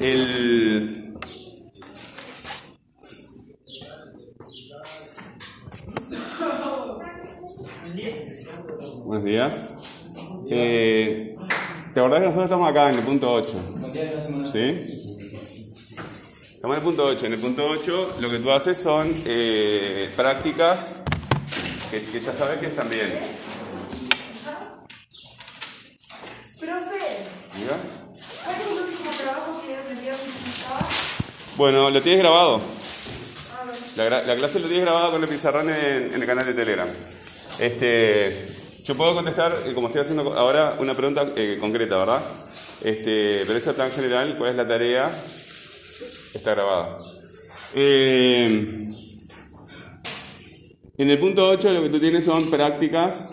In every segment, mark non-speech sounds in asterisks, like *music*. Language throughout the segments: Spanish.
El, Buenos días. Eh, ¿Te acordás que nosotros estamos acá en el punto 8? ¿Sí? Estamos en el punto 8. En el punto 8 lo que tú haces son eh, prácticas que, que ya sabes que están bien. Profe, Mira. ¿cuál es el último trabajo que aprendieron que estaba? Bueno, lo tienes grabado. La, clase lo tienes grabado con el pizarrón en, el canal de Telegram. Este, yo puedo contestar, eh, como estoy haciendo ahora, una pregunta eh, concreta, ¿verdad? Este, pero esa tan general, ¿cuál es la tarea? Está grabada. Eh, en el punto 8 lo que tú tienes son prácticas.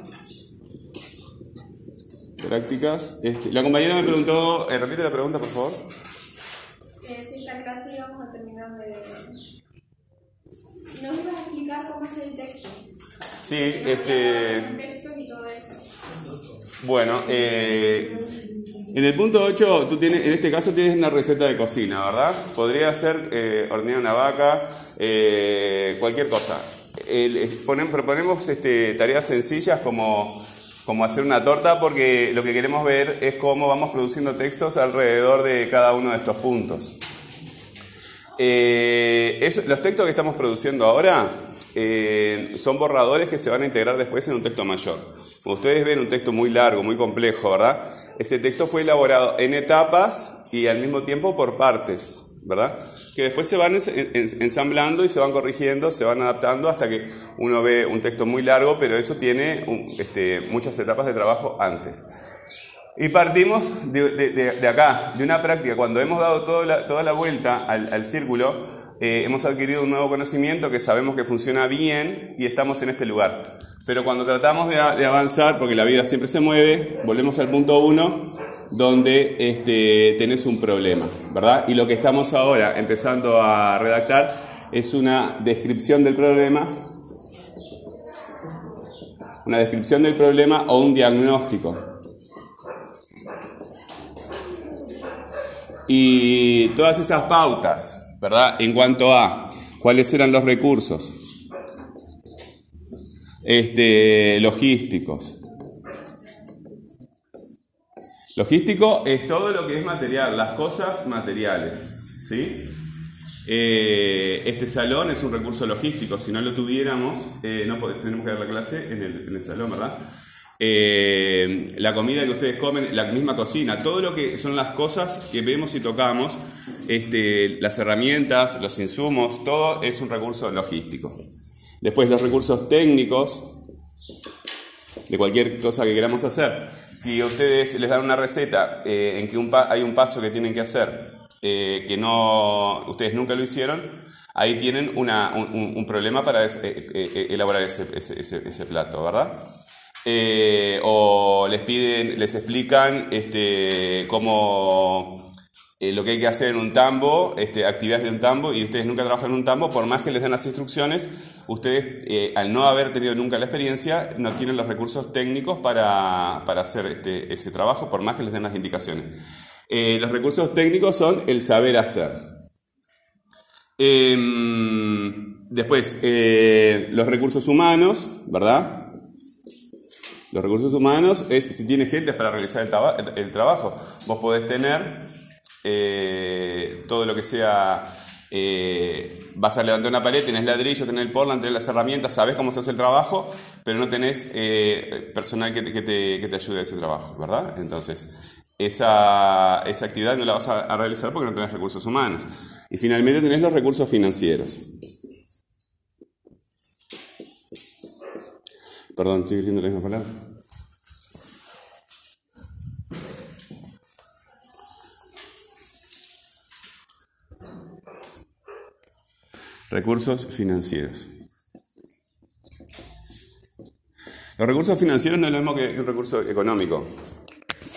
Prácticas. Este, la compañera me preguntó, eh, repite la pregunta, por favor. Clase íbamos a terminar de... Nos ibas a explicar cómo hacer el texto. Sí, este... Textos y todo eso. Bueno, eh, en el punto 8, tú tienes, en este caso tienes una receta de cocina, ¿verdad? Podría ser eh, hornear una vaca, eh, cualquier cosa. El- es- ponen- proponemos este, tareas sencillas como, como hacer una torta porque lo que queremos ver es cómo vamos produciendo textos alrededor de cada uno de estos puntos. Eh, los textos que estamos produciendo ahora eh, son borradores que se van a integrar después en un texto mayor. Como ustedes ven, un texto muy largo, muy complejo, ¿verdad? Ese texto fue elaborado en etapas y al mismo tiempo por partes, ¿verdad? Que después se van ens- en- ensamblando y se van corrigiendo, se van adaptando hasta que uno ve un texto muy largo, pero eso tiene este, muchas etapas de trabajo antes. Y partimos de, acá, de una práctica. Cuando hemos dado toda la, vuelta al, al círculo, eh, hemos adquirido un nuevo conocimiento que sabemos que funciona bien y estamos en este lugar. Pero cuando tratamos de avanzar, porque la vida siempre se mueve, volvemos al punto uno, donde este, tenés un problema, ¿verdad? Y lo que estamos ahora empezando a redactar es una descripción del problema, una descripción del problema o un diagnóstico. Y todas esas pautas, ¿verdad? En cuanto a cuáles eran los recursos este, logísticos. Logístico es todo lo que es material, las cosas materiales, ¿sí? Eh, este salón es un recurso logístico, si no lo tuviéramos, eh, no tenemos que dar la clase en el, en el salón, ¿verdad? Eh, la comida que ustedes comen, la misma cocina, todo lo que son las cosas que vemos y tocamos, este, las herramientas, los insumos, todo es un recurso logístico. Después los recursos técnicos, de cualquier cosa que queramos hacer. Si ustedes les dan una receta eh, en que hay un paso que tienen que hacer eh, que no ustedes nunca lo hicieron, ahí tienen una- un, problema para elaborar ese, ese- ese- ese plato, ¿verdad? Eh, o les piden, les explican este, cómo eh, lo que hay que hacer en un tambo, este, actividades de un tambo, y ustedes nunca trabajan en un tambo, por más que les den las instrucciones, ustedes, eh, al no haber tenido nunca la experiencia, no tienen los recursos técnicos para, para hacer este, ese trabajo, por más que les den las indicaciones. Los recursos técnicos son el saber hacer. Em, después, los recursos humanos, ¿verdad? Los recursos humanos es si tiene gente para realizar el, traba- el- el trabajo. Vos podés tener eh, todo lo que sea. eh, vas a levantar una pared, tenés ladrillo, tenés el portland, tenés las herramientas, sabés cómo se hace el trabajo, pero no tenés eh, personal que te, ayude a ese trabajo, ¿verdad? Entonces, esa, actividad no la vas a, a realizar porque no tenés recursos humanos. Y finalmente tenés los recursos financieros. Perdón, estoy diciendo la misma palabra. Recursos financieros. Los recursos financieros no es lo mismo que un recurso económico.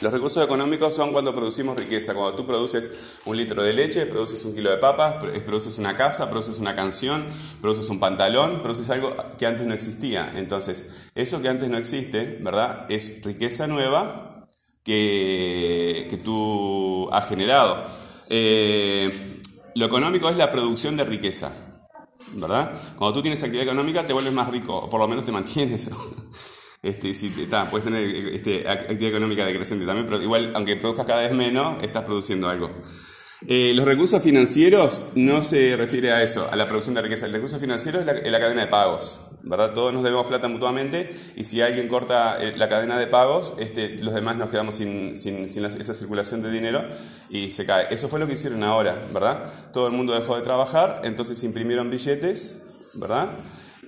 Los recursos económicos son cuando producimos riqueza. Cuando tú produces un litro de leche, produces un kilo de papas, pro- produces una casa, produces una canción, produces un pantalón, produces algo que antes no existía. Entonces, eso que antes no existe, ¿verdad? Es riqueza nueva que, que tú has generado. Eh, lo económico es la producción de riqueza, ¿verdad? Cuando tú tienes actividad económica te vuelves más rico, o por lo menos te mantienes. *laughs* Este, puedes tener este, ac- actividad económica decreciente también, pero igual, aunque produzcas cada vez menos, estás produciendo algo. Eh, los recursos financieros no se refiere a eso, a la producción de riqueza. El recurso financiero es la, cadena de pagos, ¿verdad? Todos nos debemos plata mutuamente y si alguien corta eh, la cadena de pagos, este, los demás nos quedamos sin, esa circulación de dinero y se cae. Eso fue lo que hicieron ahora, ¿verdad? Todo el mundo dejó de trabajar, entonces imprimieron billetes, ¿verdad?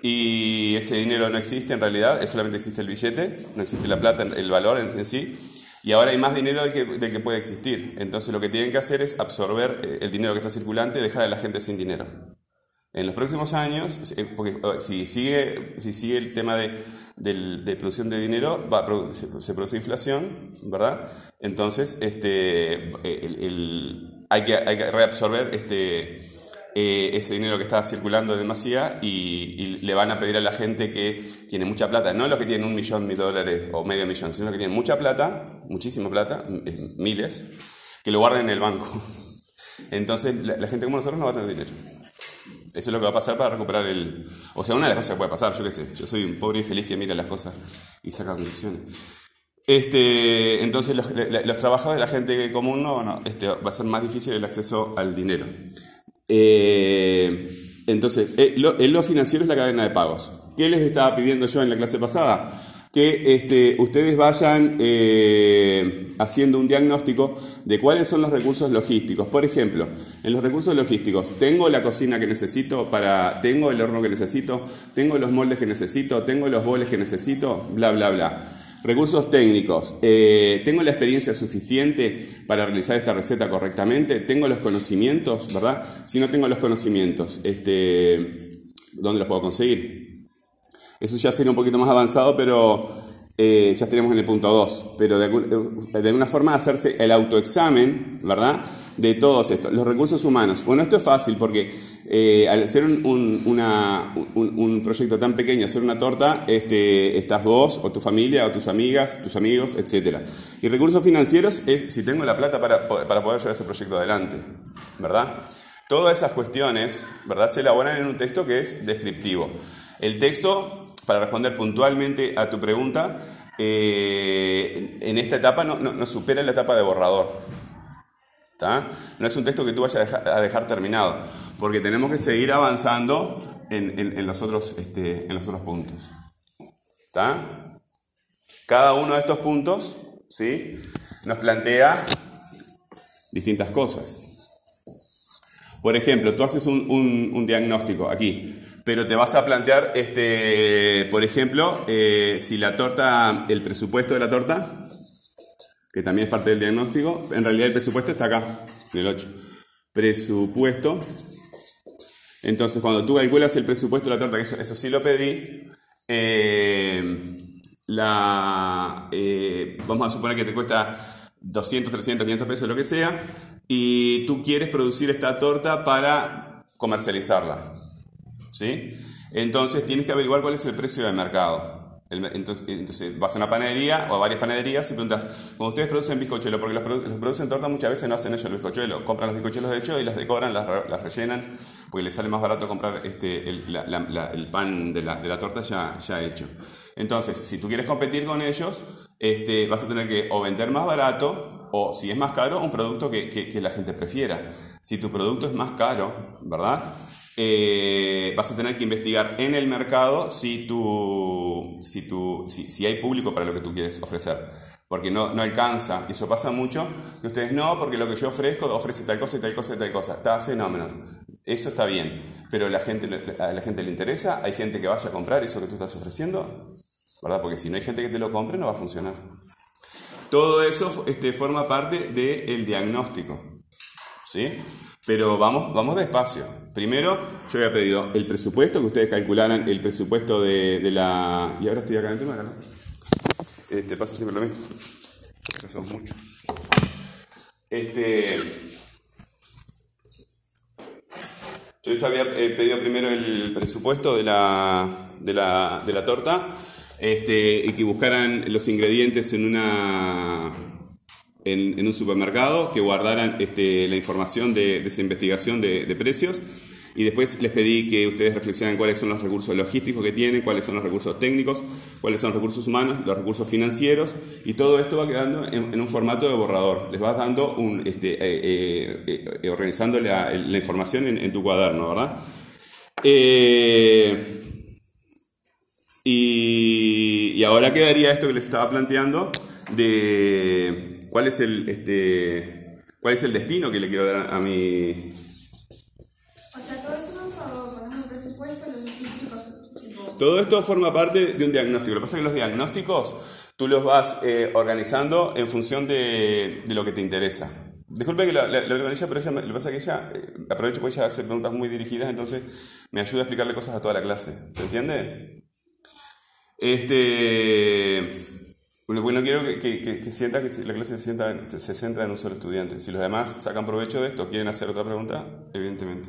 Y ese dinero no existe en realidad, solamente existe el billete, no existe la plata, el valor en sí. Y ahora hay más dinero del que, puede existir. Entonces lo que tienen que hacer es absorber eh, el dinero que está circulante y dejar a la gente sin dinero. En los próximos años, eh, porque si sigue, si sigue el tema de, del- de producción de dinero, va se, produce inflación, ¿verdad? Entonces, este, el- hay, que, hay que reabsorber este, eh, ese dinero que está circulando de demasía y, le van a pedir a la gente que tiene mucha plata, no los que tienen un millón de dólares o medio millón, sino los que tienen mucha plata, muchísima plata, eh, miles, que lo guarden en el banco. *laughs* Entonces, la, gente como nosotros no va a tener dinero. Eso es lo que va a pasar para recuperar el... O sea, una de las cosas que puede pasar, yo qué sé, yo soy un pobre infeliz que mira las cosas y saca conclusiones. Este, entonces, los, los trabajadores, la gente común, no, no, este, va a ser más difícil el acceso al dinero. Eh, entonces, eh, lo, en lo financiero es la cadena de pagos. ¿Qué les estaba pidiendo yo en la clase pasada? Que este, ustedes vayan eh, haciendo un diagnóstico de cuáles son los recursos logísticos. Por ejemplo, en los recursos logísticos, tengo la cocina que necesito para, tengo el horno que necesito, tengo los moldes que necesito, tengo los boles que necesito, bla, bla, bla. Recursos técnicos. Eh, ¿Tengo la experiencia suficiente para realizar esta receta correctamente? ¿Tengo los conocimientos, verdad? Si no tengo los conocimientos, este, ¿dónde los puedo conseguir? Eso ya sería un poquito más avanzado, pero eh, ya estaríamos en el punto 2. Pero de, algún- de alguna forma hacerse el autoexamen, ¿verdad? De todos estos. Los recursos humanos. Bueno, esto es fácil porque eh, al ser un, un- proyecto tan pequeño, hacer una torta, este, estás vos o tu familia o tus amigas, tus amigos, etc. Y recursos financieros es si tengo la plata para, para poder llevar ese proyecto adelante, ¿verdad? Todas esas cuestiones, ¿verdad? Se elaboran en un texto que es descriptivo. El texto, para responder puntualmente a tu pregunta, eh, en esta etapa no- no supera la etapa de borrador. No es un texto que tú vayas a dejar, terminado, porque tenemos que seguir avanzando en, este, los otros puntos. Cada uno de estos puntos ¿sí? nos plantea distintas cosas. Por ejemplo, tú haces un diagnóstico aquí, pero te vas a plantear, este, por ejemplo, eh, si la torta, el presupuesto de la torta, que también es parte del diagnóstico, en realidad el presupuesto está acá, en el 8. Presupuesto. Entonces, cuando tú calculas el presupuesto de la torta, que eso, eso sí lo pedí, eh, la, eh, vamos a suponer que te cuesta 200, 300, 500 pesos, lo que sea, y tú quieres producir esta torta para comercializarla. ¿Sí? Entonces tienes que averiguar cuál es el precio de mercado. Entonces, entonces vas a una panadería o a varias panaderías y preguntas, cuando ustedes producen bizcochuelo, porque los, produ- producen torta muchas veces no hacen ellos el bizcochuelo, compran los bizcochuelos de hecho y las decoran, las, re- las rellenan, porque les sale más barato comprar este, el, pan de la, torta ya, ya hecho. Entonces, si tú quieres competir con ellos, este, vas a tener que o vender más barato o, si es más caro, un producto que- que la gente prefiera. Si tu producto es más caro, ¿verdad? Eh, vas a tener que investigar en el mercado si, tu, si, tu, si, si hay público para lo que tú quieres ofrecer. Porque no, no alcanza, y eso pasa mucho, que ustedes no, porque lo que yo ofrezco ofrece tal cosa y tal cosa y tal cosa. Está fenómeno. Eso está bien, pero la gente, a la gente le interesa, hay gente que vaya a comprar eso que tú estás ofreciendo, ¿verdad? Porque si no hay gente que te lo compre, no va a funcionar. Todo eso este, forma parte del diagnóstico. ¿Sí? Pero vamos, vamos despacio. Primero, yo había pedido el presupuesto, que ustedes calcularan el presupuesto de, de la... Y ahora estoy acá dentro, acá, ¿no? Este, pasa siempre lo mismo. Acá somos muchos. Este... Yo les había eh, pedido primero el presupuesto de la, de la, de la torta este, y que buscaran los ingredientes en una en, en un supermercado que guardaran este, la información de, de esa investigación de, de precios. Y después les pedí que ustedes reflexionen cuáles son los recursos logísticos que tienen, cuáles son los recursos técnicos, cuáles son los recursos humanos, los recursos financieros, y todo esto va quedando en, en un formato de borrador. Les vas dando un, este, eh, eh, eh, organizando la, la información en, en, tu cuaderno, ¿verdad? Eh, y, y, ahora quedaría esto que les estaba planteando de cuál es el, este, cuál es el destino que le quiero dar a, a mi Todo esto forma parte de un diagnóstico. Lo que pasa es que los diagnósticos tú los vas eh, organizando en función de, de, lo que te interesa. Disculpe que lo, lo, con ella, pero ella, lo que pasa es que ella, eh, aprovecho porque ella hace preguntas muy dirigidas, entonces me ayuda a explicarle cosas a toda la clase. ¿Se entiende? Este. Bueno, quiero que, que, que, sienta que la clase se, sienta, se, se centra en un solo estudiante. Si los demás sacan provecho de esto, quieren hacer otra pregunta, evidentemente.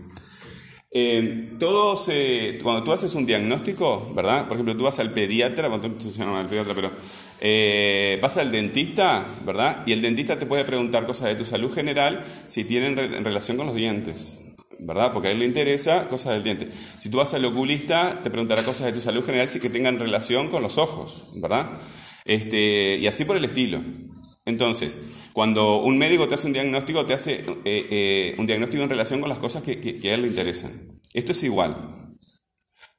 Eh, todo se, cuando tú haces un diagnóstico, ¿verdad? Por ejemplo, tú vas al pediatra, cuando tú llama el pediatra, pero eh, vas al dentista, ¿verdad? Y el dentista te puede preguntar cosas de tu salud general si tienen re en relación con los dientes, ¿verdad? Porque a él le interesa cosas del diente. Si tú vas al oculista, te preguntará cosas de tu salud general si que tengan relación con los ojos, ¿verdad? Este, y así por el estilo. Entonces, cuando un médico te hace un diagnóstico, te hace eh, eh, un diagnóstico en relación con las cosas que, que, que, a él le interesan. Esto es igual.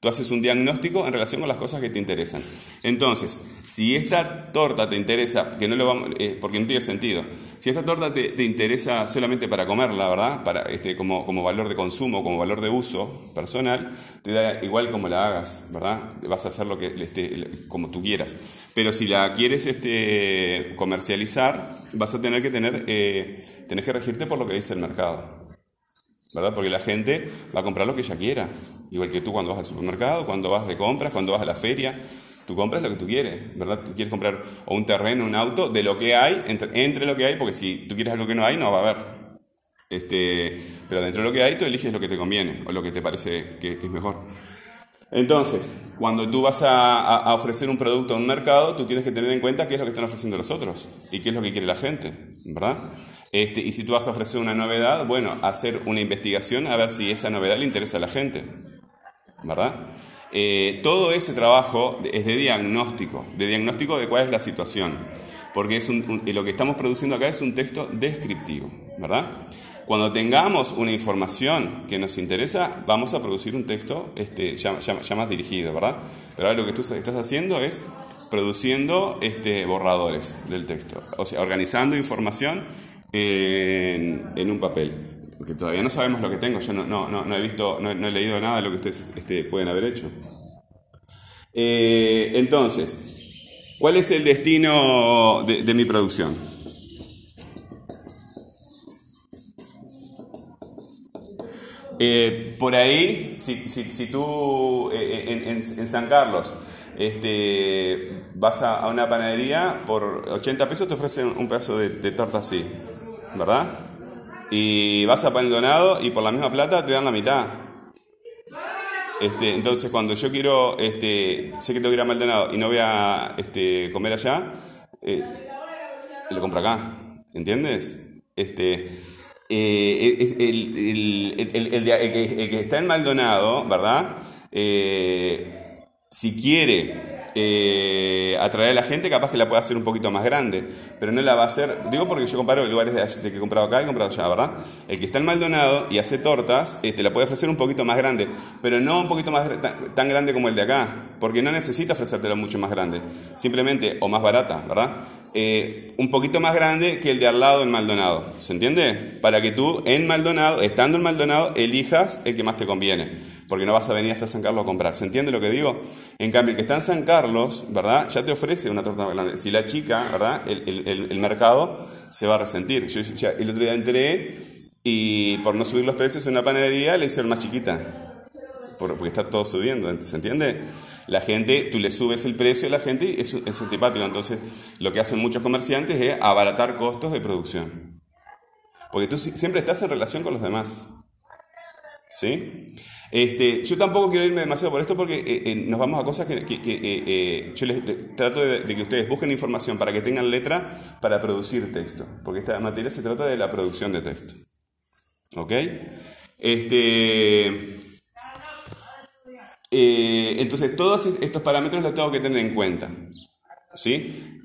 Tú haces un diagnóstico en relación con las cosas que te interesan. Entonces, si esta torta te interesa, que no lo vamos, eh, porque no tiene sentido, si esta torta te, te interesa solamente para comerla, ¿verdad? Para, este, como, como, valor de consumo, como valor de uso personal, te da igual como la hagas, ¿verdad? Vas a hacer lo que, este, como tú quieras. Pero si la quieres este, comercializar, vas a tener que tener, eh, tenés que regirte por lo que dice el mercado. ¿Verdad? Porque la gente va a comprar lo que ella quiera. Igual que tú cuando vas al supermercado, cuando vas de compras, cuando vas a la feria, tú compras lo que tú quieres, ¿verdad? Tú quieres comprar o un terreno, un auto, de lo que hay, entre, entre lo que hay, porque si tú quieres algo que no hay, no va a haber. Este, pero dentro de lo que hay, tú eliges lo que te conviene o lo que te parece que, que es mejor. Entonces, cuando tú vas a, a, ofrecer un producto a un mercado, tú tienes que tener en cuenta qué es lo que están ofreciendo los otros y qué es lo que quiere la gente, ¿verdad? Este, y si tú vas a ofrecer una novedad, bueno, hacer una investigación a ver si esa novedad le interesa a la gente. ¿Verdad? Eh, todo ese trabajo es de diagnóstico, de diagnóstico de cuál es la situación. Porque es un, un, lo que estamos produciendo acá es un texto descriptivo. ¿Verdad? Cuando tengamos una información que nos interesa, vamos a producir un texto este, ya, ya, ya más dirigido, ¿verdad? Pero ahora lo que tú estás haciendo es produciendo este, borradores del texto, o sea, organizando información en, un papel. Porque todavía no sabemos lo que tengo, yo no, no, no, he visto, no, he leído nada de lo que ustedes este, pueden haber hecho. Eh, entonces, ¿cuál es el destino de, mi producción? Eh, por ahí, si, si, si tú eh, en, San Carlos este, vas a, una panadería, por 80 pesos te ofrecen un pedazo de torta así. ¿Verdad? Y vas a Pan Donado y por la misma plata te dan la mitad. Este, entonces, cuando yo quiero, este, sé que tengo que ir a Maldonado y no voy a este, comer allá, eh, lo compro acá. ¿Entiendes? Este, eh, el, el, el, el, que está en Maldonado, ¿verdad? Eh, si quiere eh, atraer a la gente, capaz que la pueda hacer un poquito más grande, pero no la va a hacer, digo porque yo comparo lugares de, de que he comprado acá y he comprado allá, ¿verdad? El que está en Maldonado y hace tortas, eh, te la puede ofrecer un poquito más grande, pero no un poquito más tan, grande como el de acá, porque no necesita ofrecértelo mucho más grande, simplemente, o más barata, ¿verdad? Eh, un poquito más grande que el de al lado en Maldonado, ¿se entiende? Para que tú en Maldonado, estando en Maldonado, elijas el que más te conviene porque no vas a venir hasta San Carlos a comprar. ¿Se entiende lo que digo? En cambio, el que está en San Carlos, ¿verdad? Ya te ofrece una torta grande. Si la chica, ¿verdad? El, mercado se va a resentir. Yo el otro día entré y por no subir los precios en una panadería le hicieron más chiquita. porque está todo subiendo, ¿se entiende? La gente, tú le subes el precio a la gente y es, es antipático. Entonces, lo que hacen muchos comerciantes es abaratar costos de producción. Porque tú siempre estás en relación con los demás. ¿Sí? Este, yo tampoco quiero irme demasiado por esto porque eh, eh, nos vamos a cosas que, eh, yo les trato de, que ustedes busquen información para que tengan letra para producir texto, porque esta materia se trata de la producción de texto. ¿Ok? Este, entonces, todos estos parámetros los tengo que tener en cuenta. ¿Sí?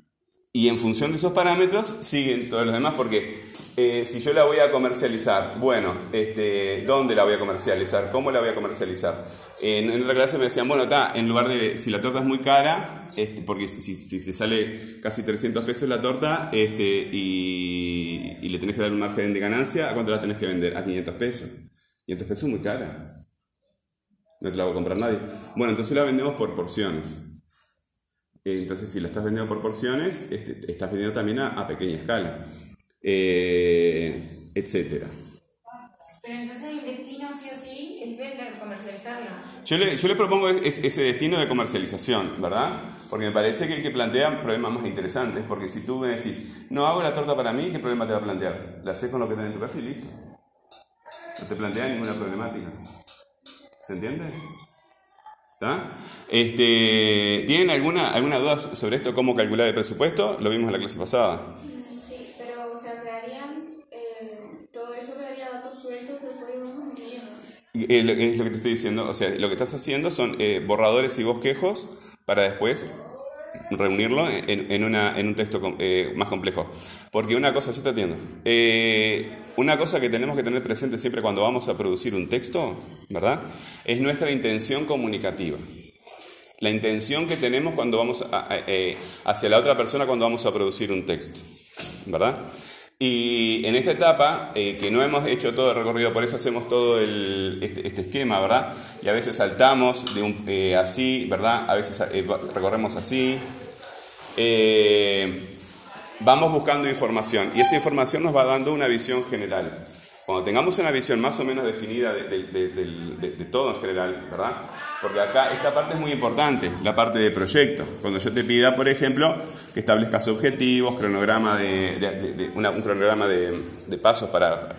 Y en función de esos parámetros siguen todos los demás, porque eh, si yo la voy a comercializar, bueno, este, ¿dónde la voy a comercializar? ¿Cómo la voy a comercializar? En, otra clase me decían, bueno, está, en lugar de, si la torta es muy cara, este, porque si, si te sale casi 300 pesos la torta este, y, y le tenés que dar un margen de ganancia, ¿a cuánto la tenés que vender? A 500 pesos. 500 pesos es muy cara. No te la va a comprar nadie. Bueno, entonces la vendemos por porciones. Eh, Entonces, si la estás vendiendo por porciones, este, estás vendiendo también a, a pequeña escala, eh, etcétera. Pero entonces el destino sí o sí es vender, comercializarla. Yo le, yo le propongo es- ese destino de comercialización, ¿verdad? Porque me parece que el que plantea problemas más interesantes, porque si tú me decís, no hago la torta para mí, ¿qué problema te va a plantear? La haces con lo que tenés en tu casa y listo. No te plantea ninguna problemática. ¿Se entiende? ¿Está? Este, ¿Tienen alguna, alguna duda sobre esto, cómo calcular el presupuesto? Lo vimos en la clase pasada. Sí, pero, o sea, quedarían, eh, todo eso quedaría datos sueltos que eh, Es lo que te estoy diciendo, o sea, lo que estás haciendo son eh, borradores y bosquejos para después reunirlo en, en una, en un texto com- eh, más complejo. Porque una cosa, yo te atiendo, Eh, una cosa que tenemos que tener presente siempre cuando vamos a producir un texto, ¿verdad? Es nuestra intención comunicativa. La intención que tenemos cuando vamos eh, hacia la otra persona cuando vamos a producir un texto, ¿verdad? Y en esta etapa, eh, que no hemos hecho todo el recorrido, por eso hacemos todo este, este esquema, ¿verdad? Y a veces saltamos de un, eh, así, ¿verdad? A veces recorremos así. Eh, vamos buscando información y esa información nos va dando una visión general. Cuando tengamos una visión más o menos definida de, todo en general, ¿verdad? Porque acá esta parte es muy importante, la parte de proyecto. Cuando yo te pida, por ejemplo, que establezcas objetivos, cronograma de, un cronograma de, pasos para...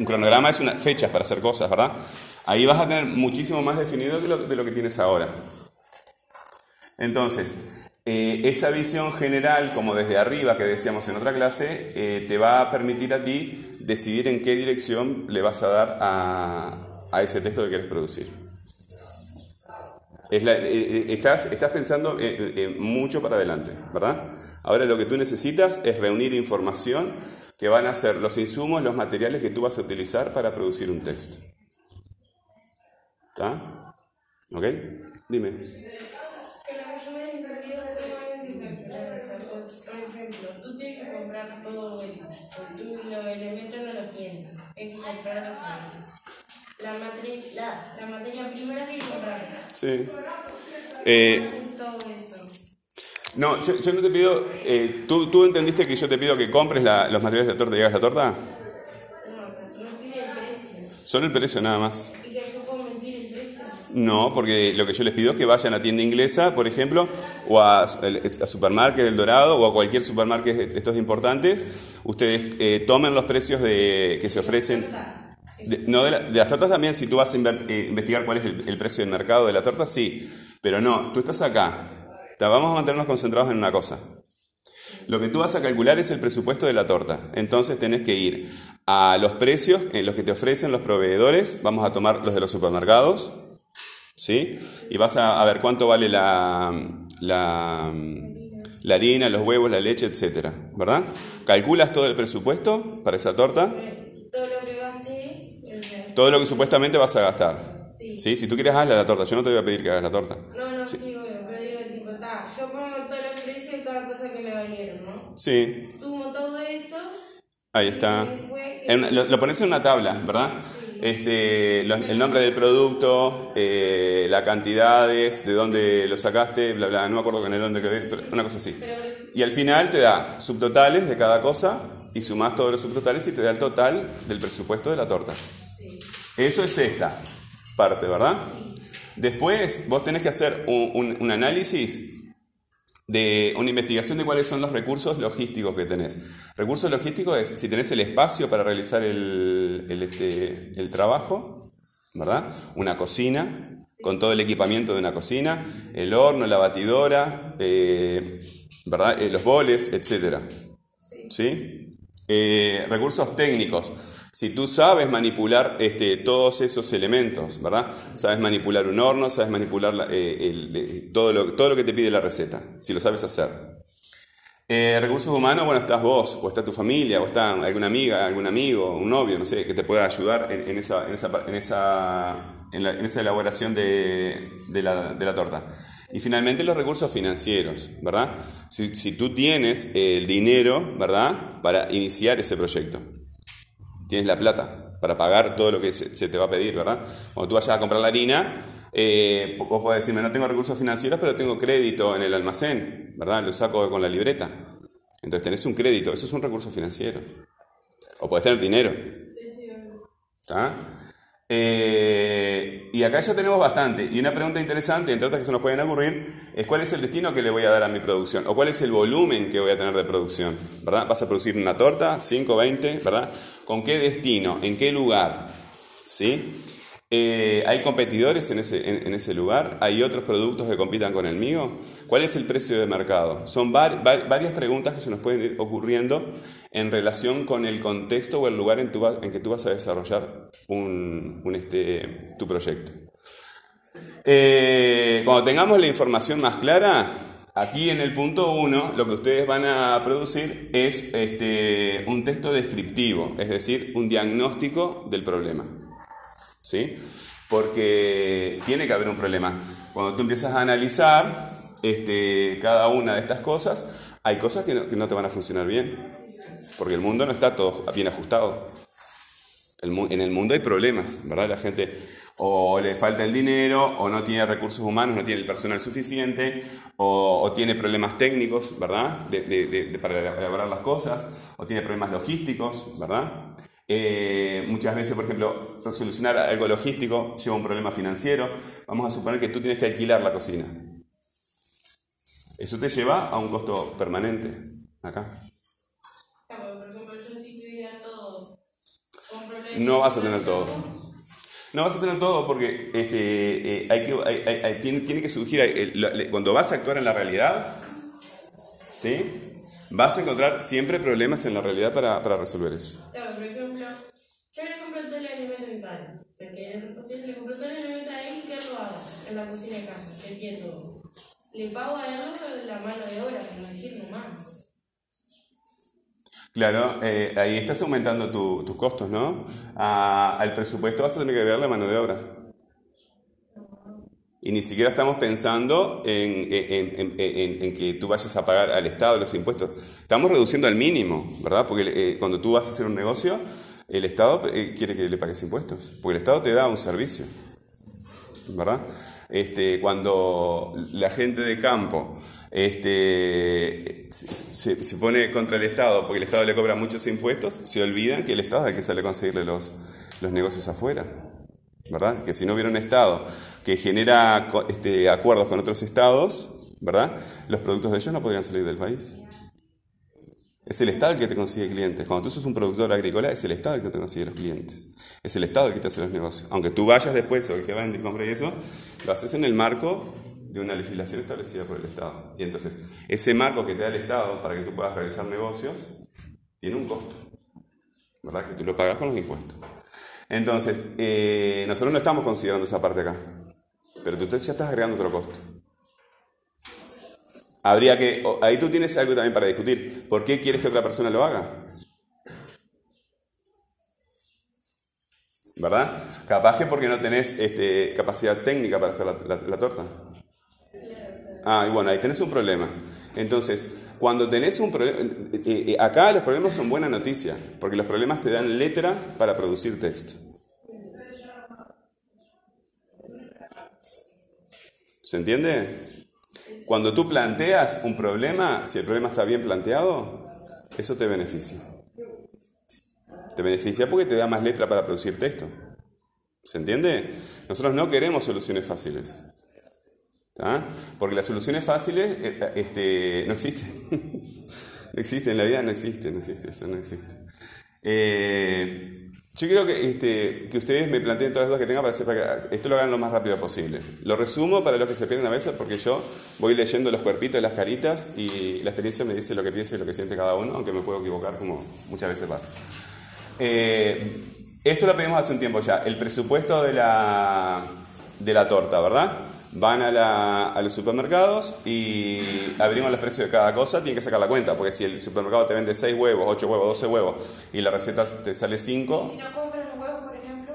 Un cronograma es una, fechas para hacer cosas, ¿verdad? Ahí vas a tener muchísimo más definido de lo que tienes ahora. Entonces, eh, esa visión general, como desde arriba que decíamos en otra clase, eh, te va a permitir a ti decidir en qué dirección le vas a dar a, a ese texto que quieres producir. Eh, estás, estás pensando mucho para adelante, ¿verdad? Ahora lo que tú necesitas es reunir información que van a ser los insumos, los materiales que tú vas a utilizar para producir un texto. ¿Está? ¿Ok? Dime. Que lo que yo me he entendido es cómo identificar. Por ejemplo, tú tienes que comprar todo esto. Tú los elementos no los tienes. Que comprarlos ahí. La, materi- la, la materia prima la tienes que comprar. Sí. Eh, todo eso. No, yo, yo no te pido. eh, ¿tú, ¿Tú entendiste que yo te pido que compres la- los materiales de la torta y hagas la torta? No, o sea, tú me pides el precio. Solo el precio nada más. Y que yo puedo mentir el precio. No, porque lo que yo les pido es que vayan a tienda inglesa, por ejemplo, o a, a Supermarket del Dorado o a cualquier supermarket de estos importantes. Ustedes eh, tomen los precios de, que se ofrecen. De- no, de, la- de las tortas también, si tú vas a eh, investigar cuál es el, el precio del mercado de la torta, sí. Pero no, tú estás acá. Te- Vamos a mantenernos concentrados en una cosa. Lo que tú vas a calcular es el presupuesto de la torta. Entonces tenés que ir a los precios en los que te ofrecen los proveedores. Vamos a tomar los de los supermercados. ¿Sí? Y vas a, a ver cuánto vale la, la, la harina, los huevos, la leche, etcétera, ¿verdad? Calculas todo el presupuesto para esa torta, Todo lo que gasté, sea, todo lo que supuestamente vas a gastar. Sí. ¿Sí? Si tú quieres, haz la torta. Yo no te voy a pedir que hagas la torta. No, no, sí, obvio, pero digo, tipo, ta, yo pongo todos los precios de cada cosa que me valieron, ¿no? Sí, Sumo todo eso. ahí está. En- lo, lo pones en una tabla, ¿verdad? Este, lo- el nombre del producto, eh, las cantidades, de dónde lo sacaste, bla, bla, no me acuerdo con el dónde quedé, pero una cosa así. Y al final te da subtotales de cada cosa y sumás todos los subtotales y te da el total del presupuesto de la torta. Eso es esta parte, ¿verdad? Después vos tenés que hacer un, un- un análisis de una investigación de cuáles son los recursos logísticos que tenés. Recursos logísticos es si tenés el espacio para realizar el, el, este, el trabajo, ¿verdad? Una cocina, con todo el equipamiento de una cocina, el horno, la batidora, eh, ¿verdad? Eh, los boles, etc. ¿Sí? Eh, recursos técnicos. Si tú sabes manipular este, todos esos elementos, ¿verdad? Sabes manipular un horno, sabes manipular la- eh, eh, todo, lo, que te pide la receta, si lo sabes hacer. Eh, recursos humanos, bueno, estás vos, o está tu familia, o está alguna amiga, algún amigo, un novio, no sé, que te pueda ayudar en, esa, elaboración de, de la, de la torta. Y finalmente los recursos financieros, ¿verdad? Si, si tú tienes el dinero, ¿verdad? Para iniciar ese proyecto. Tienes la plata para pagar todo lo que se, se te va a pedir, ¿verdad? Cuando tú vayas a comprar la harina, eh, vos podés decirme, no tengo recursos financieros, pero tengo crédito en el almacén, ¿verdad? Lo saco con la libreta. Entonces tenés un crédito, eso es un recurso financiero. O podés tener dinero. ¿Está? Eh, y acá ya tenemos bastante. Y una pregunta interesante, entre otras que se nos pueden ocurrir, es cuál es el destino que le voy a dar a mi producción, o cuál es el volumen que voy a tener de producción, ¿verdad? ¿Vas a producir una torta, 5, 20, ¿verdad? ¿Con qué destino? ¿En qué lugar? ¿Sí? Eh, ¿Hay competidores en ese, lugar? ¿Hay otros productos que compitan con el mío? ¿Cuál es el precio de mercado? Son var- var- varias preguntas que se nos pueden ir ocurriendo en relación con el contexto o el lugar en, que tú vas a desarrollar este, tu proyecto. Eh, cuando tengamos la información más clara, aquí en el punto 1 lo que ustedes van a producir es este, un texto descriptivo, es decir, un diagnóstico del problema. ¿Sí? Porque tiene que haber un problema. Cuando tú empiezas a analizar este, cada una de estas cosas, hay cosas que no, que no te van a funcionar bien, porque el mundo no está todo bien ajustado. El en el mundo hay problemas, ¿verdad? La gente o le falta el dinero, o no tiene recursos humanos, no tiene el personal suficiente, o, tiene problemas técnicos, ¿verdad? De- para elaborar las cosas, o tiene problemas logísticos, ¿verdad? Eh, muchas veces, por ejemplo, solucionar algo logístico lleva un problema financiero. Vamos a suponer que tú tienes que alquilar la cocina. Eso te lleva a un costo permanente acá. Claro, por ejemplo, yo si tuviera todo con problemas No vas a tener todo. No vas a tener todo porque este, eh, hay que, hay- hay- hay- tiene, tiene que surgir, eh, le- cuando vas a actuar en la realidad, ¿sí? vas a encontrar siempre problemas en la realidad para, para resolver eso. Claro, ejemplo, yo le compro todo el alimento a mi padre. Porque le, compro todo el alimento a él y que lo haga en la cocina de casa, todo. Le pago a él la mano de obra, como decir nomás. Claro, eh, ahí estás aumentando tu- tus costos, ¿no? A- al presupuesto vas a tener que agregarle mano de obra. Y ni siquiera estamos pensando en, en- en- en- en que tú vayas a pagar al Estado los impuestos. Estamos reduciendo al mínimo, ¿verdad? Porque eh, cuando tú vas a hacer un negocio, el Estado eh, quiere que le pagues impuestos. Porque el Estado te da un servicio, ¿verdad? Este, cuando la gente de campo este, se, pone contra el Estado porque el Estado le cobra muchos impuestos, se olvidan que el Estado es el que sale a conseguirle los, los negocios afuera. ¿verdad? Que si no hubiera un Estado que genera este, acuerdos con otros Estados, ¿verdad? Los productos de ellos no podrían salir del país. Es el Estado el que te consigue clientes. Cuando tú sos un productor agrícola, es el Estado el que te consigue los clientes. Es el Estado el que te hace los negocios. Aunque tú vayas después o el que vende y compre y eso, lo haces en el marco de una legislación establecida por el Estado. Y entonces, ese marco que te da el Estado para que tú puedas realizar negocios, tiene un costo. ¿Verdad? Que tú lo pagas con los impuestos. Entonces, eh, nosotros no estamos considerando esa parte acá, pero tú ya estás agregando otro costo. Habría que, ahí tú tienes algo también para discutir. ¿Por qué quieres que otra persona lo haga? ¿Verdad? Capaz que porque no tenés este, capacidad técnica para hacer la, la- la torta. Ah, y bueno, ahí tenés un problema. Entonces, cuando tenés un problema, eh, eh, acá los problemas son buena noticia, porque los problemas te dan letra para producir texto. ¿Se entiende? Cuando tú planteas un problema, si el problema está bien planteado, eso te beneficia. Te beneficia porque te da más letra para producir texto. ¿Se entiende? Nosotros no queremos soluciones fáciles. ¿tá? Porque las soluciones fáciles eh, este, no existen. *laughs* no existen, en la vida no existe, no existe, eso no existe. Eh, Yo quiero que, este, que ustedes me planteen todas las dudas que tengan para, hacer- para que esto lo hagan lo más rápido posible. Lo resumo para los que se pierden a veces porque yo voy leyendo los cuerpitos y las caritas y la experiencia me dice lo que piensa y lo que siente cada uno, aunque me puedo equivocar como muchas veces pasa. Eh, esto lo pedimos hace un tiempo ya. El presupuesto de la, de la torta, ¿verdad? Van a, la- a los supermercados y abrimos los precios de cada cosa, tienen que sacar la cuenta, porque si el supermercado te vende 6 huevos, 8 huevos, 12 huevos y la receta te sale 5, Si no compran los huevos, por ejemplo,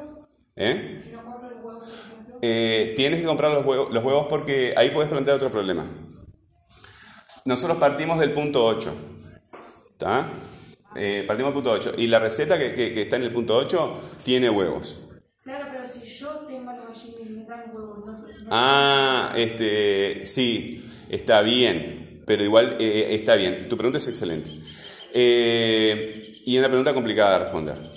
¿eh? si no compran los huevos, por ejemplo, Eh, tienes que comprar los huevos, los huevos porque ahí puedes plantear otro problema. Nosotros partimos del punto 8. ¿Está? Eh, partimos del punto 8. Y la receta que, que- que está en el punto 8 tiene huevos. claro, pero si yo tengo la gallina y me dan huevos, no, no Ah, este, sí, está bien, pero igual eh, está bien. Tu pregunta es excelente. Eh, y es una pregunta complicada de responder.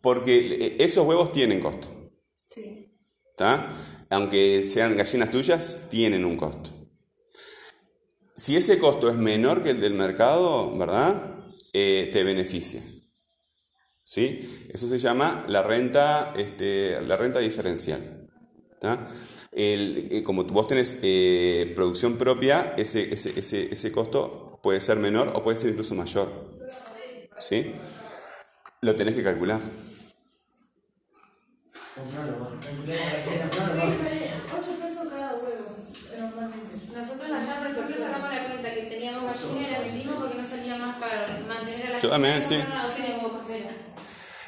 Porque eh, esos huevos tienen costo. Sí. ¿Está? Aunque sean gallinas tuyas, tienen un costo. Si ese costo es menor que el del mercado, ¿verdad? Eh, te beneficia. ¿Sí? Eso se llama la renta, este, la renta diferencial. ¿Está? El- eh, como vos tenés eh, producción propia, ese, ese, ese, ese costo puede ser menor o puede ser incluso mayor. ¿Sí? Lo tenés que calcular. Ocho pesos cada huevo, normalmente. Nosotros allá, por ejemplo, sacamos la cuenta que teníamos la vendimos porque no salía más caro mantener a la Yo también, sí.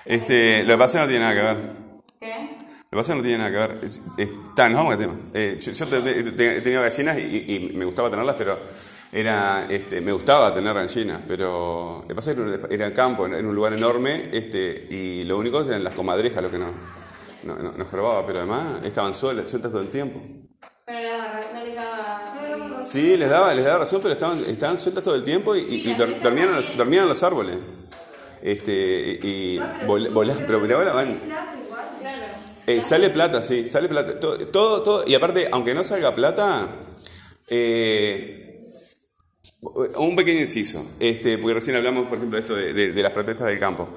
Este, lo que pasa no tiene nada que ver. ¿Qué? Lo que pasa es que no tiene nada que ver. Es- Está, nos vamos al tema. Eh, yo yo te- te- te- he tenido gallinas y, y me gustaba tenerlas, pero era, este, me gustaba tener gallinas, pero lo que pasa es que era- era campo, en un lugar enorme, este, y lo único eran las comadrejas lo que no, no, no, no jorobaba, pero además estaban sueltas, sueltas todo el tiempo. Pero no les daba. Sí, les daba, les daba razón, pero estaban, estaban sueltas todo el tiempo y, y- y dor- dormían, en los, dormían en los árboles. Este, y y vol- vola- pero ahora van. Eh, sale plata, sí, sale plata. Todo, todo, todo- y aparte, aunque no salga plata, eh, un pequeño inciso, este, porque recién hablamos, por ejemplo, de esto de, de- de las protestas del campo.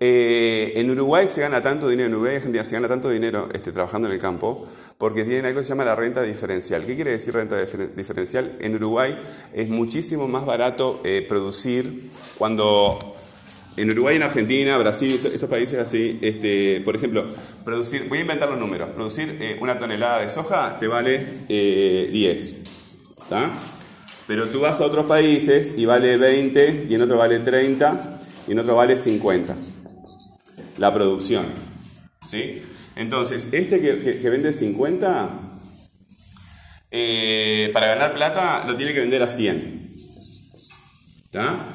Eh, en Uruguay se gana tanto dinero, en Uruguay y Argentina se gana tanto dinero este, trabajando en el campo, porque tienen algo que se llama la renta diferencial. ¿Qué quiere decir renta difer- diferencial? En Uruguay es muchísimo más barato eh, producir cuando en Uruguay, en Argentina, Brasil, est- estos países así, este, por ejemplo, producir, voy a inventar los números, producir eh, una tonelada de soja te vale eh, 10, ¿está? Pero tú vas a otros países y vale 20, y en otro vale 30, y en otro vale 50. La producción, ¿sí? Entonces, este que, que- que vende 50, eh, para ganar plata lo tiene que vender a 100. ¿Está?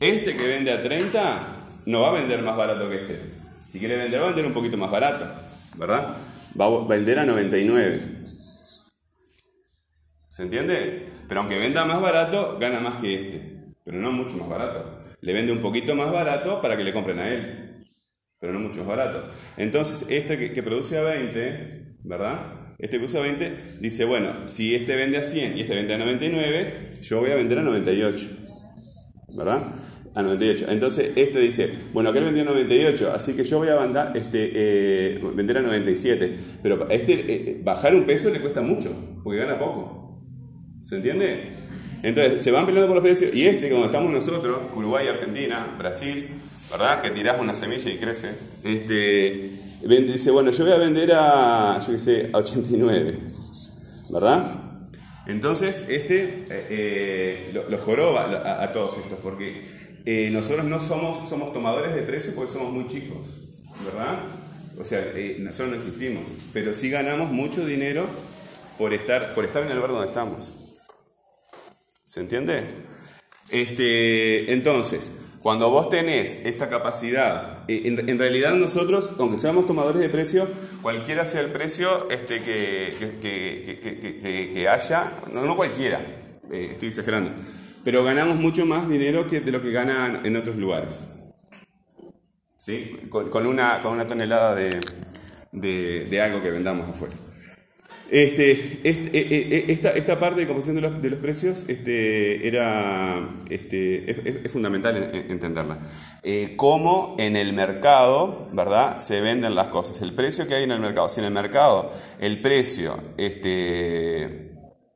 Este que vende a 30 no va a vender más barato que este. Si quiere vender, va a vender un poquito más barato, ¿verdad? Va a vender a 99. ¿Se entiende? Pero aunque venda más barato, gana más que este. Pero no mucho más barato. Le vende un poquito más barato para que le compren a él. Pero no mucho más barato. Entonces, este que, produce a 20, ¿verdad? Este que a 20 dice, bueno, si este vende a 100 y este vende a 99, yo voy a vender a 98. ¿verdad? A 98. Entonces este dice, bueno, aquel vendió a 98, así que yo voy a este, eh, vender a 97. Pero este eh, bajar un peso le cuesta mucho, porque gana poco. ¿Se entiende? Entonces se van peleando por los precios y este, cuando estamos nosotros, Uruguay, Argentina, Brasil, ¿verdad? Que tirás una semilla y crece. Este, dice, bueno, yo voy a vender a, yo qué sé, a 89, ¿verdad? Entonces, este eh, eh, lo, lo joroba a, a todos estos, porque eh, nosotros no somos, somos tomadores de precios porque somos muy chicos, ¿verdad? O sea, eh, nosotros no existimos, pero sí ganamos mucho dinero por estar, por estar en el lugar donde estamos. ¿Se entiende? Este, entonces, cuando vos tenés esta capacidad, eh, en, en realidad nosotros, aunque seamos tomadores de precio, cualquiera sea el precio este, que- que- que- que haya, no, no cualquiera, eh, estoy exagerando, pero ganamos mucho más dinero que de lo que ganan en otros lugares. ¿Sí? Con, una, con una tonelada de, de- de algo que vendamos afuera. Este, este, eh, eh, esta, esta parte de composición de los, de los precios este, era, este, es, fundamental en- en- entenderla. Eh, cómo en el mercado, ¿verdad? Se venden las cosas. El precio que hay en el mercado. Si en el mercado el precio este,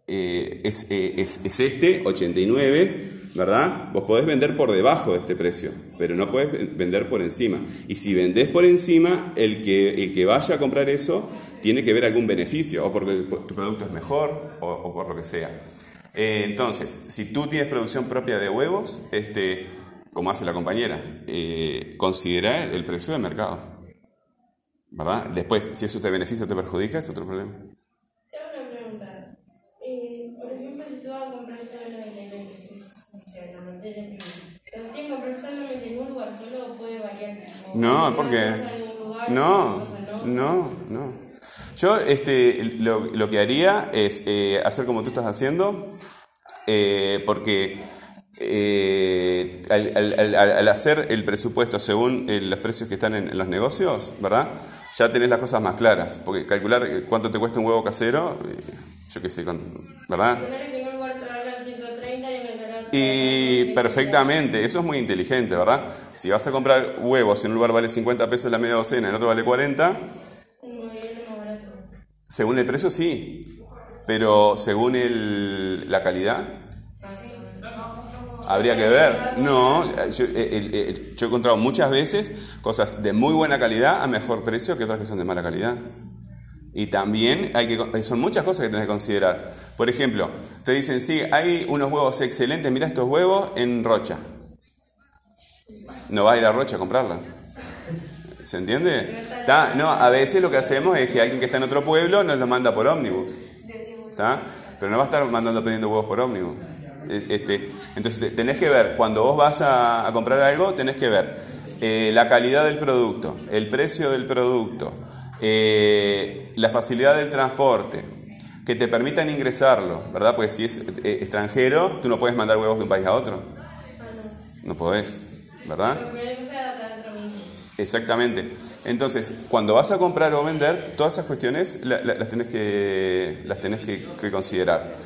eh, es, eh, es- es este, 89, ¿verdad? Vos podés vender por debajo de este precio, pero no podés ven- vender por encima. Y si vendés por encima, el que, el que vaya a comprar eso tiene que ver algún beneficio, o porque tu producto es mejor, o, por lo que sea. Eh, entonces, si tú tienes producción propia de huevos, este, como hace la compañera, considera el precio de mercado. ¿Verdad? Después, si eso te beneficia o te perjudica, es otro problema. Tengo una pregunta. Eh, por ejemplo, si tú vas a comprar todos los elementos, o sea, la materia prima, ¿los tienes que comprar solamente en un lugar solo o puede variar? Tipo, No, porque no, no, no. Yo este, lo, lo que haría es eh, hacer como tú estás haciendo, eh, porque eh, al, al- al- hacer el presupuesto según los precios que están en, en los negocios, ¿verdad? Ya tenés las cosas más claras, porque calcular cuánto te cuesta un huevo casero, yo qué sé, ¿verdad? Ponerle que en un lugar te van a dar 130 y perfectamente, eso es muy inteligente, ¿verdad? Si vas a comprar huevos en un lugar vale 50 pesos la media docena, en otro vale 40, Un modelo más barato. según el precio sí, pero según el- la calidad, habría que ver. No, yo, eh, eh, eh, yo he encontrado muchas veces cosas de muy buena calidad a mejor precio que otras que son de mala calidad. Y también hay que, son muchas cosas que tenés que considerar. Por ejemplo, te dicen, sí, hay unos huevos excelentes, mira estos huevos en Rocha. No vas a ir a Rocha a comprarla. ¿Se entiende? ¿Tá? No, a veces lo que hacemos es que alguien que está en otro pueblo nos lo manda por ómnibus. ¿Está? Pero no va a estar mandando pidiendo huevos por ómnibus. E- Este, entonces te- tenés que ver, cuando vos vas a, a comprar algo, tenés que ver eh, la calidad del producto, el precio del producto, eh, la facilidad del transporte, que te permitan ingresarlo, ¿verdad? Porque si es eh, extranjero, tú no puedes mandar huevos de un país a otro. No podés, ¿verdad? Exactamente. Entonces, cuando vas a comprar o vender, todas esas cuestiones la- la- las tenés que, las tenés que, que considerar.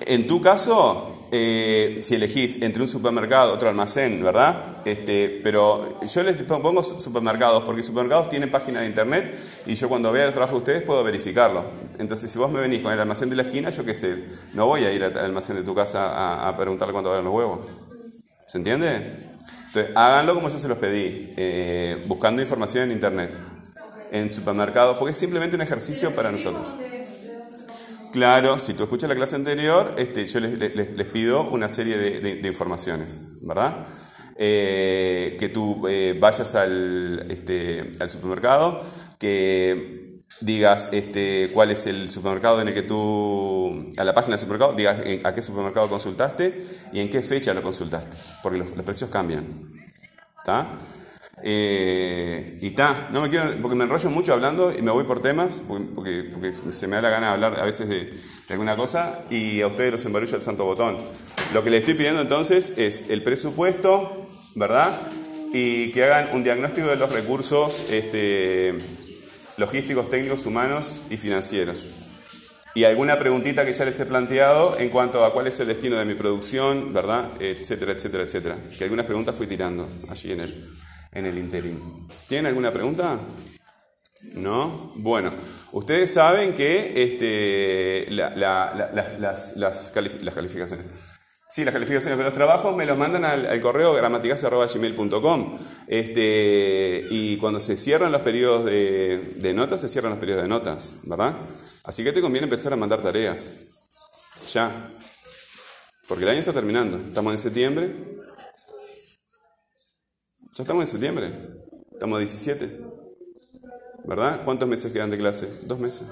En tu caso, eh, si elegís entre un supermercado, otro almacén, ¿verdad? Este, pero yo les pongo su- supermercados porque supermercados tienen página de internet y yo cuando vea el trabajo de ustedes puedo verificarlo. Entonces, si vos me venís con el almacén de la esquina, yo qué sé, no voy a ir al almacén de tu casa a, a preguntarle cuánto valen los huevos. ¿Se entiende? Entonces, háganlo como yo se los pedí, eh, buscando información en internet, en supermercados, porque es simplemente un ejercicio para nosotros. Claro, si tú escuchas la clase anterior, este, yo les, pido una serie de, de- informaciones, ¿verdad? Eh, que tú eh, vayas al, este, al supermercado, que digas este, cuál es el supermercado en el que tú, a la página del supermercado, digas en- a qué supermercado consultaste y en qué fecha lo consultaste, porque los, los precios cambian. ¿Está? Eh, y está, no me quiero, porque me enrollo mucho hablando y me voy por temas, porque, se me da la gana de hablar a veces de, alguna cosa y a ustedes los embarulla el santo botón. Lo que les estoy pidiendo entonces es el presupuesto, ¿verdad? Y que hagan un diagnóstico de los recursos este, logísticos, técnicos, humanos y financieros. Y alguna preguntita que ya les he planteado en cuanto a cuál es el destino de mi producción, ¿verdad? Etcétera, etcétera, etcétera. Que algunas preguntas fui tirando allí en el, en el interim. ¿Tienen alguna pregunta? ¿No? Bueno, ustedes saben que este, la- la- la- la- las, las las calificaciones. Sí, las calificaciones de los trabajos me los mandan al, al correo gramaticas.gmail.com este, y cuando se cierran los periodos de, de notas, se cierran los periodos de notas, ¿verdad? Así que te conviene empezar a mandar tareas. Ya. Porque el año está terminando. Estamos en septiembre. Ya estamos en septiembre. Estamos a 17. ¿Verdad? ¿Cuántos meses quedan de clase? Dos meses.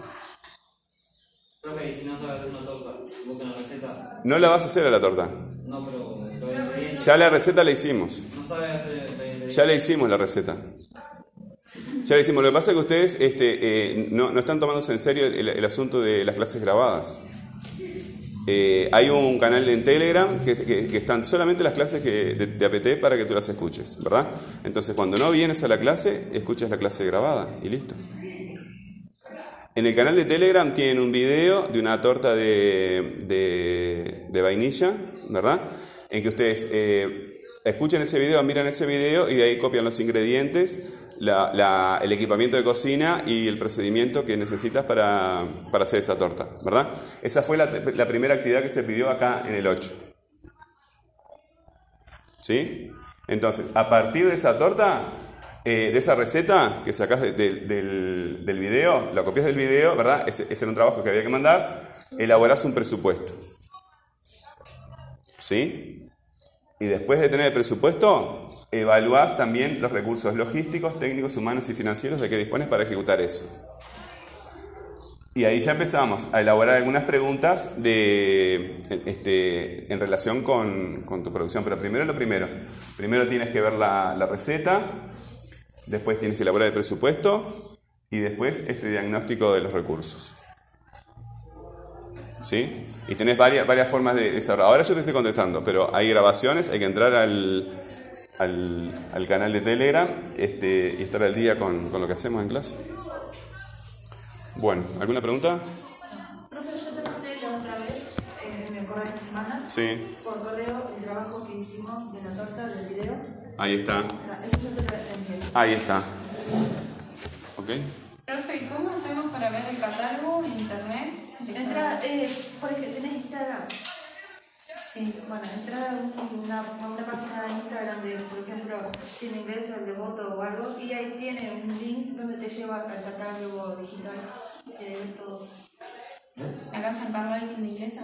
No sabes hacer una torta, busca una receta. No la vas a hacer a la torta. No, pero. Ya la receta la hicimos. No sabes hacer los ingredientes. Ya le hicimos la receta. Ya le hicimos. Lo que pasa es que ustedes este, eh, no, no están tomándose en serio el, el asunto de las clases grabadas. Eh, hay un canal en Telegram que, están solamente las clases que- de, de APT para que tú las escuches, ¿verdad? Entonces, cuando no vienes a la clase, escuchas la clase grabada y listo. En el canal de Telegram tienen un video de una torta de, vainilla, ¿verdad? En que ustedes eh, escuchen ese video, miran ese video y de ahí copian los ingredientes, la- la- el equipamiento de cocina y el procedimiento que necesitas para, para hacer esa torta, ¿verdad? Esa fue la, primera actividad que se pidió acá en el 8. ¿Sí? Entonces, a partir de esa torta, eh, de esa receta que sacás de- de- del, del video, la copias del video, ¿verdad? Ese, ese era un trabajo que había que mandar, elaborás un presupuesto. ¿Sí? Y después de tener el presupuesto, evaluás también los recursos logísticos, técnicos, humanos y financieros de que dispones para ejecutar eso. Y ahí ya empezamos a elaborar algunas preguntas de, este, en relación con, con tu producción. Pero primero lo primero. Primero tienes que ver la, la receta, después tienes que elaborar el presupuesto y después este diagnóstico de los recursos. ¿Sí? Y tenés varias, varias formas de desarrollar. Ahora yo te estoy contestando, pero hay grabaciones, hay que entrar al, al, al canal de Telegram este, y estar al día con, con lo que hacemos en clase. Bueno, ¿alguna pregunta? Profe, yo te mandé la otra vez, eh, me acuerdo de esta semana, Sí, por correo el trabajo que hicimos de la torta del video. ahí está. Ah, Eso yo te lo envié. Ahí está. ¿Ok? Profe, ¿y cómo hacemos para ver el catálogo en internet? Entra, eh, por ejemplo, ¿tenés Instagram? Sí, bueno, entra a un- una, una página de Instagram de, por ejemplo, si en inglés o el de voto o algo, y ahí tiene un link donde te lleva al catálogo digital, que ves todo. ¿Acá en San Carlos de inglesa?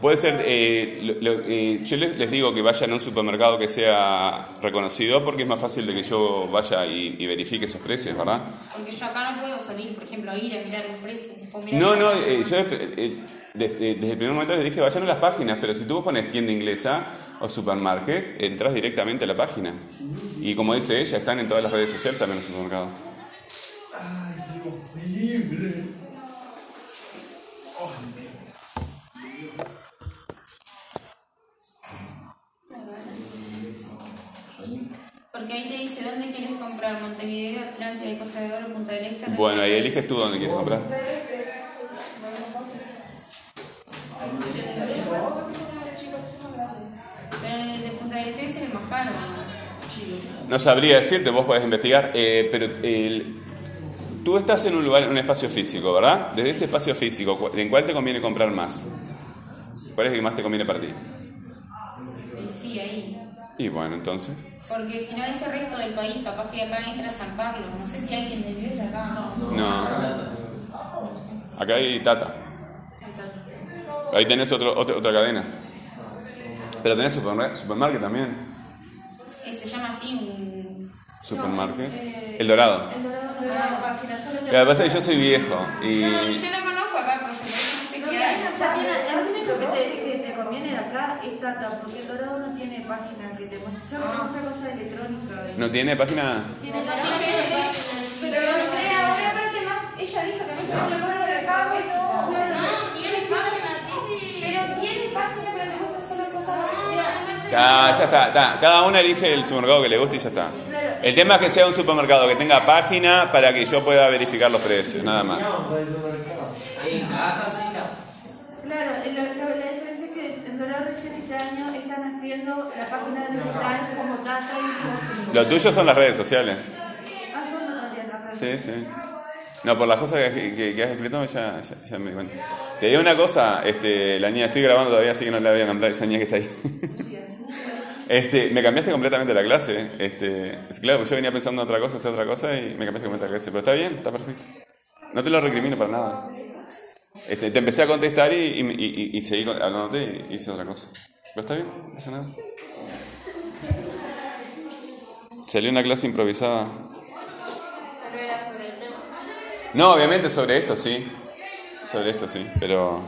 Puede ser, eh, lo- lo- eh, yo les, digo que vayan a un supermercado que sea reconocido porque es más fácil de que yo vaya y, y verifique esos precios, ¿verdad? Porque yo acá no puedo salir, por ejemplo, a ir a mirar el precio. puedo mirar No, no, eh, yo eh, de- de- desde el primer momento les dije vayan a las páginas, pero si tú pones tienda inglesa o supermarket, entras directamente a la página. Y como dice ella, están en todas las redes sociales también los supermercados. Porque ahí te dice dónde quieres comprar, Montevideo, Atlántida, Costa de Oro, Punta del Este. Bueno, ahí eliges tú dónde quieres comprar. Pero el de Punta del es el más caro. No sabría decirte, vos podés investigar, eh, pero el- tú estás en un lugar, en un espacio físico, ¿verdad? Desde ese espacio físico, ¿cu- ¿en cuál te conviene comprar más? ¿Cuál es el que más te conviene para ti? Eh, Sí, ahí. Y bueno, entonces. Porque si no, ese resto del país, capaz que acá entra San Carlos. No sé si alguien de inglés acá. No. Acá hay Tata. Ahí tenés otro, otra, otra cadena. Pero tenés supermarket también. Eh, se llama así un. Supermarket. El Dorado. El dorado Lo que pasa es que yo soy viejo y. No, y yo no conozco acá, por no sé qué hay. Acá es Tata, porque el Dorado no tiene página que te muestre. Solo te muestra cosa electrónica. de- ¿No tiene página? Tiene página. pero no sé, ahora aparte más, ella dijo que no es una cosa de pago y no. No, tiene página, sí, sí. Pero tiene página, pero te muestra solo cosas. Ah, ya está, está. Cada una elige el supermercado que le guste y ya está. El tema es que sea un supermercado que tenga página para que yo pueda verificar los precios, nada más. Ahí, acá sí, no. Claro, la, la- la diferencia es que en Dorado recién este año están haciendo la página digital como Tata y Lo tuyo son las redes sociales. Ah, yo no sabía la Sí, sí. No, por las cosas que, que- que has escrito ya, ya, ya me di cuenta. Te digo una cosa, este, la niña, estoy grabando todavía, así que no la voy a nombrar esa niña que está ahí. *laughs* Este, me cambiaste completamente la clase. Este, es claro, porque yo venía pensando en otra cosa, hacer otra cosa y me cambiaste completamente la clase. Pero está bien, está perfecto. No te lo recrimino para nada. Este, te empecé a contestar y, y, y- y seguí hablándote y hice otra cosa. Pero está bien, no pasa nada. Salió una clase improvisada. No, obviamente sobre esto sí. Sobre esto sí, pero